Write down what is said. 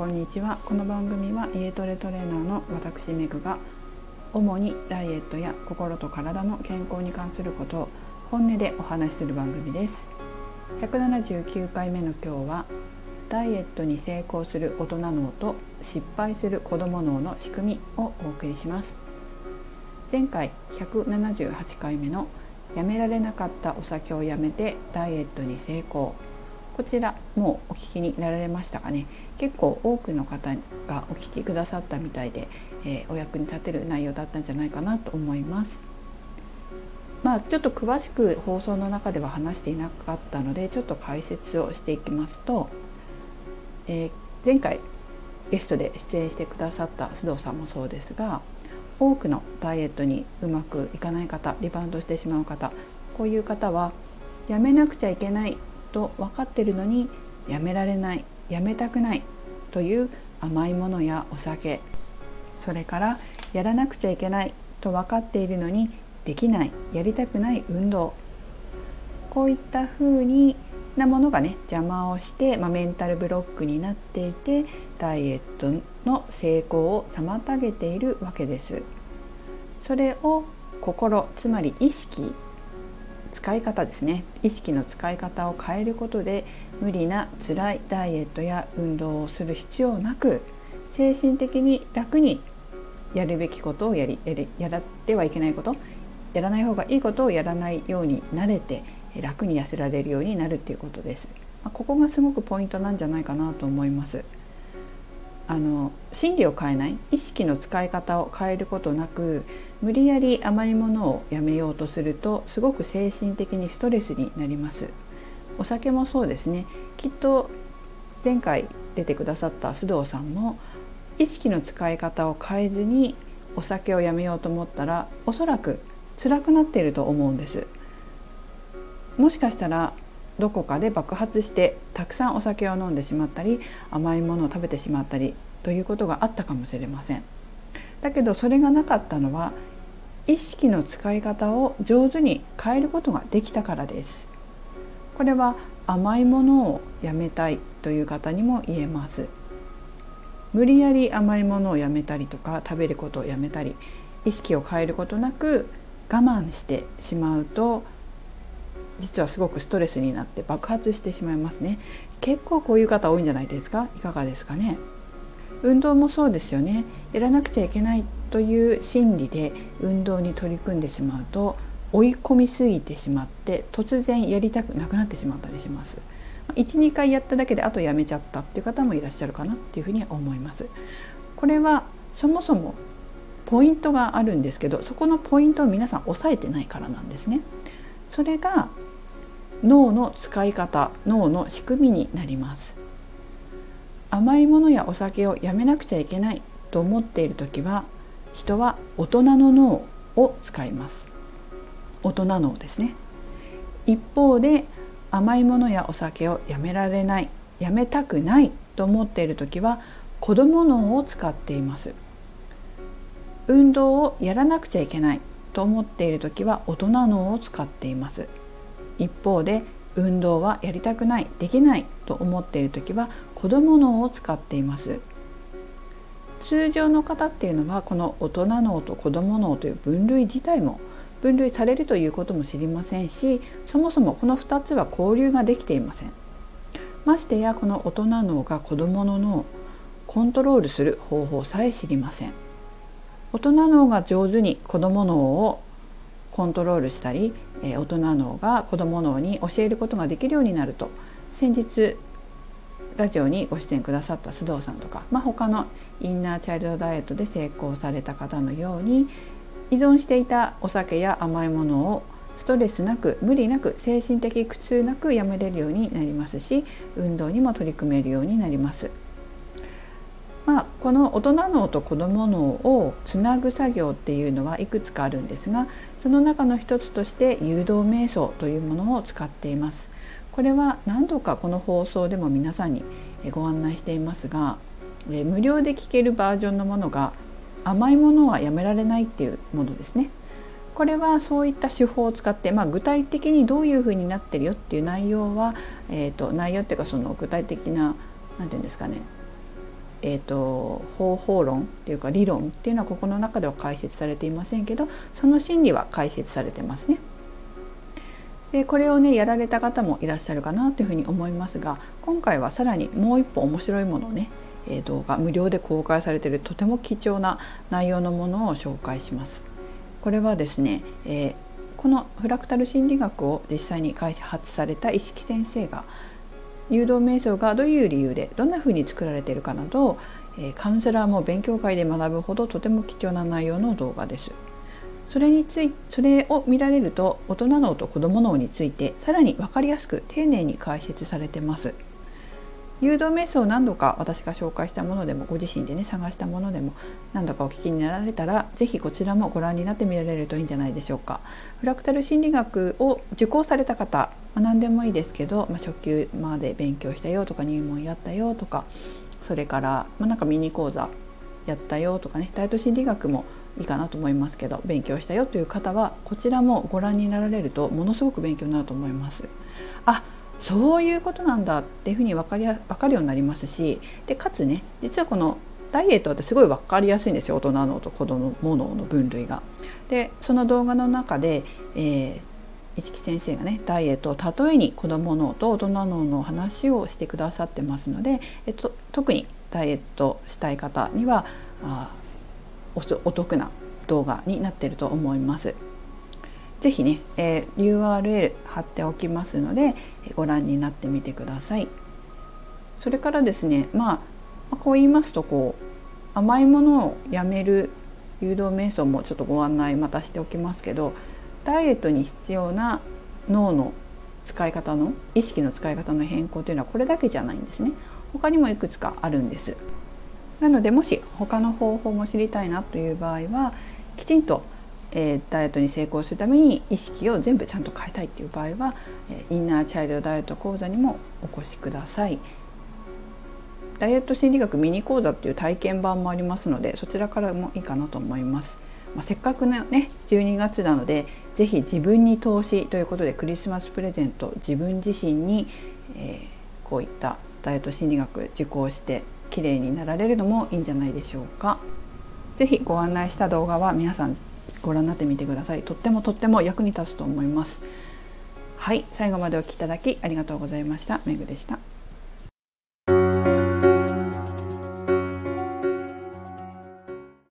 こんにちは。この番組は家トレトレーナーの私メグが主にダイエットや心と体の健康に関することを本音でお話しする番組です。179回目の今日はダイエットに成功する大人脳と失敗する子ども脳の仕組みをお送りします。前回178回目のやめられなかったお酒をやめてダイエットに成功こちらもうお聞きになられましたかね。結構多くの方がお聞きくださったみたいで、えー、お役に立てる内容だったんじゃないかなと思います。まあちょっと詳しく放送の中では話していなかったのでちょっと解説をしていきますと、えー、前回ゲストで出演してくださった須藤さんもそうですが多くのダイエットにうまくいかない方リバウンドしてしまう方こういう方はやめなくちゃいけないと分かってるのにやめられないやめたくないという甘いものやお酒それからやらなくちゃいけないと分かっているのにできないやりたくない運動こういった風になものがね邪魔をして、まあ、メンタルブロックになっていてダイエットの成功を妨げているわけです。それを心つまり意識使い方ですね意識の使い方を変えることで無理な辛いダイエットや運動をする必要なく精神的に楽にやるべきことをやりやりやらってはいけないことやらない方がいいことをやらないようになれて楽に痩せられるようになるっていうことです。ここがすごくポイントなんじゃないかなと思います。あの心理を変えない意識の使い方を変えることなく無理やり甘いものをやめようとするとすごく精神的にストレスになります。お酒もそうですね。きっと前回出てくださった須藤さんも意識の使い方を変えずにお酒をやめようと思ったらおそらく辛くなっていると思うんです。もしかしたらどこかで爆発してたくさんお酒を飲んでしまったり甘いものを食べてしまったりということがあったかもしれません。だけどそれがなかったのは意識の使い方を上手に変えることができたからです。これは甘いものをやめたいという方にも言えます。無理やり甘いものをやめたりとか食べることをやめたり意識を変えることなく我慢してしまうと実はすごくストレスになって爆発してしまいますね結構こういう方多いんじゃないですか？いかがですかね？運動もそうですよね。やらなくちゃいけないという心理で運動に取り組んでしまうと追い込みすぎてしまって突然やりたくなくなってしまったりします。12回やっただけであとやめちゃったっていう方もいらっしゃるかなっていうふうに思います。これはそもそもポイントがあるんですけどそこのポイントを皆さん押さえてないからなんですね。それが脳の使い方脳の仕組みになります。甘いものやお酒をやめなくちゃいけないと思っている時は人は大人の脳を使います。大人脳ですね。一方で甘いものやお酒をやめられないやめたくないと思っている時は子供脳を使っています。運動をやらなくちゃいけないと思っている時は大人脳を使っています。一方で運動はやりたくないできないと思っている時は子ども脳を使っています。通常の方っていうのはこの大人脳と子ども脳という分類自体も分類されるということも知りませんしそもそもこの2つは交流ができていません。ましてやこの大人脳が子どもの脳コントロールする方法さえ知りません。大人脳が上手に子ども脳をコントロールしたりえ大人脳が子ども脳に教えることができるようになると先日ラジオにご出演くださった須藤さんとか、まあ、他のインナーチャイルドダイエットで成功された方のように依存していたお酒や甘いものをストレスなく無理なく精神的苦痛なくやめれるようになりますし運動にも取り組めるようになります。まあ、この大人脳と子ども脳をつなぐ作業っていうのはいくつかあるんですがその中の一つとして誘導瞑想というものを使っています。これは何度かこの放送でも皆さんにご案内していますが無料で聞けるバージョンのものが甘いものはやめられないっていうものですね。これはそういった手法を使って、まあ、具体的にどういうふうになってるよっていう内容は、えーと、内容っていうかその具体的な何て言うんですかねえーと、方法論っていうか理論っていうのはここの中では解説されていませんけどその心理は解説されてますね。でこれをねやられた方もいらっしゃるかなというふうに思いますが今回はさらにもう一歩面白いものをね、えー、動画無料で公開されているとても貴重な内容のものを紹介します。これはですね、えー、このフラクタル心理学を実際に開発された石木先生が誘導瞑想がどういう理由でどんなふうに作られているかなど、えカウンセラーも勉強会で学ぶほどとても貴重な内容の動画です。それについそれを見られると大人脳と子ども脳についてさらに分かりやすく丁寧に解説されてます。誘導瞑想を何度か私が紹介したものでもご自身でね探したものでも何度かお聞きになられたら是非こちらもご覧になってみられるといいんじゃないでしょうか。フラクタル心理学を受講された方、まあ、何でもいいですけど、まあ、初級まで勉強したよとか入門やったよとかそれから、まあ、なんかミニ講座やったよとかねダイエット心理学もいいかなと思いますけど勉強したよという方はこちらもご覧になられるとものすごく勉強になると思います。あそういうことなんだっていうふうに分かりや分かるようになりますしでかつね実はこのダイエットってすごい分かりやすいんですよ大人のと子供のの分類が。でその動画の中で、えー、市木先生がねダイエットを例えに子ども脳と大人脳の話をしてくださってますので、えっと、特にダイエットしたい方にはあお得な動画になってると思います。ぜひね、えー、URL 貼っておきますのでご覧になってみてください。それからですね、まあ、こう言いますとこう甘いものをやめる誘導瞑想もちょっとご案内またしておきますけどダイエットに必要な脳の使い方の意識の使い方の変更というのはこれだけじゃないんですね他にもいくつかあるんですなのでもし他の方法も知りたいなという場合はきちんとえー、ダイエットに成功するために意識を全部ちゃんと変えたいっていう場合は、え、インナーチャイルドダイエット講座にもお越しください。ダイエット心理学ミニ講座っていう体験版もありますのでそちらからもいいかなと思います。まあ、せっかくのね12月なので是非自分に投資ということでクリスマスプレゼント自分自身に、えー、こういったダイエット心理学受講して綺麗になられるのもいいんじゃないでしょうか。ぜひご案内した動画は皆さんご覧になってみてください。とってもとっても役に立つと思います。はい最後までお聴きいただきありがとうございました。めぐでした。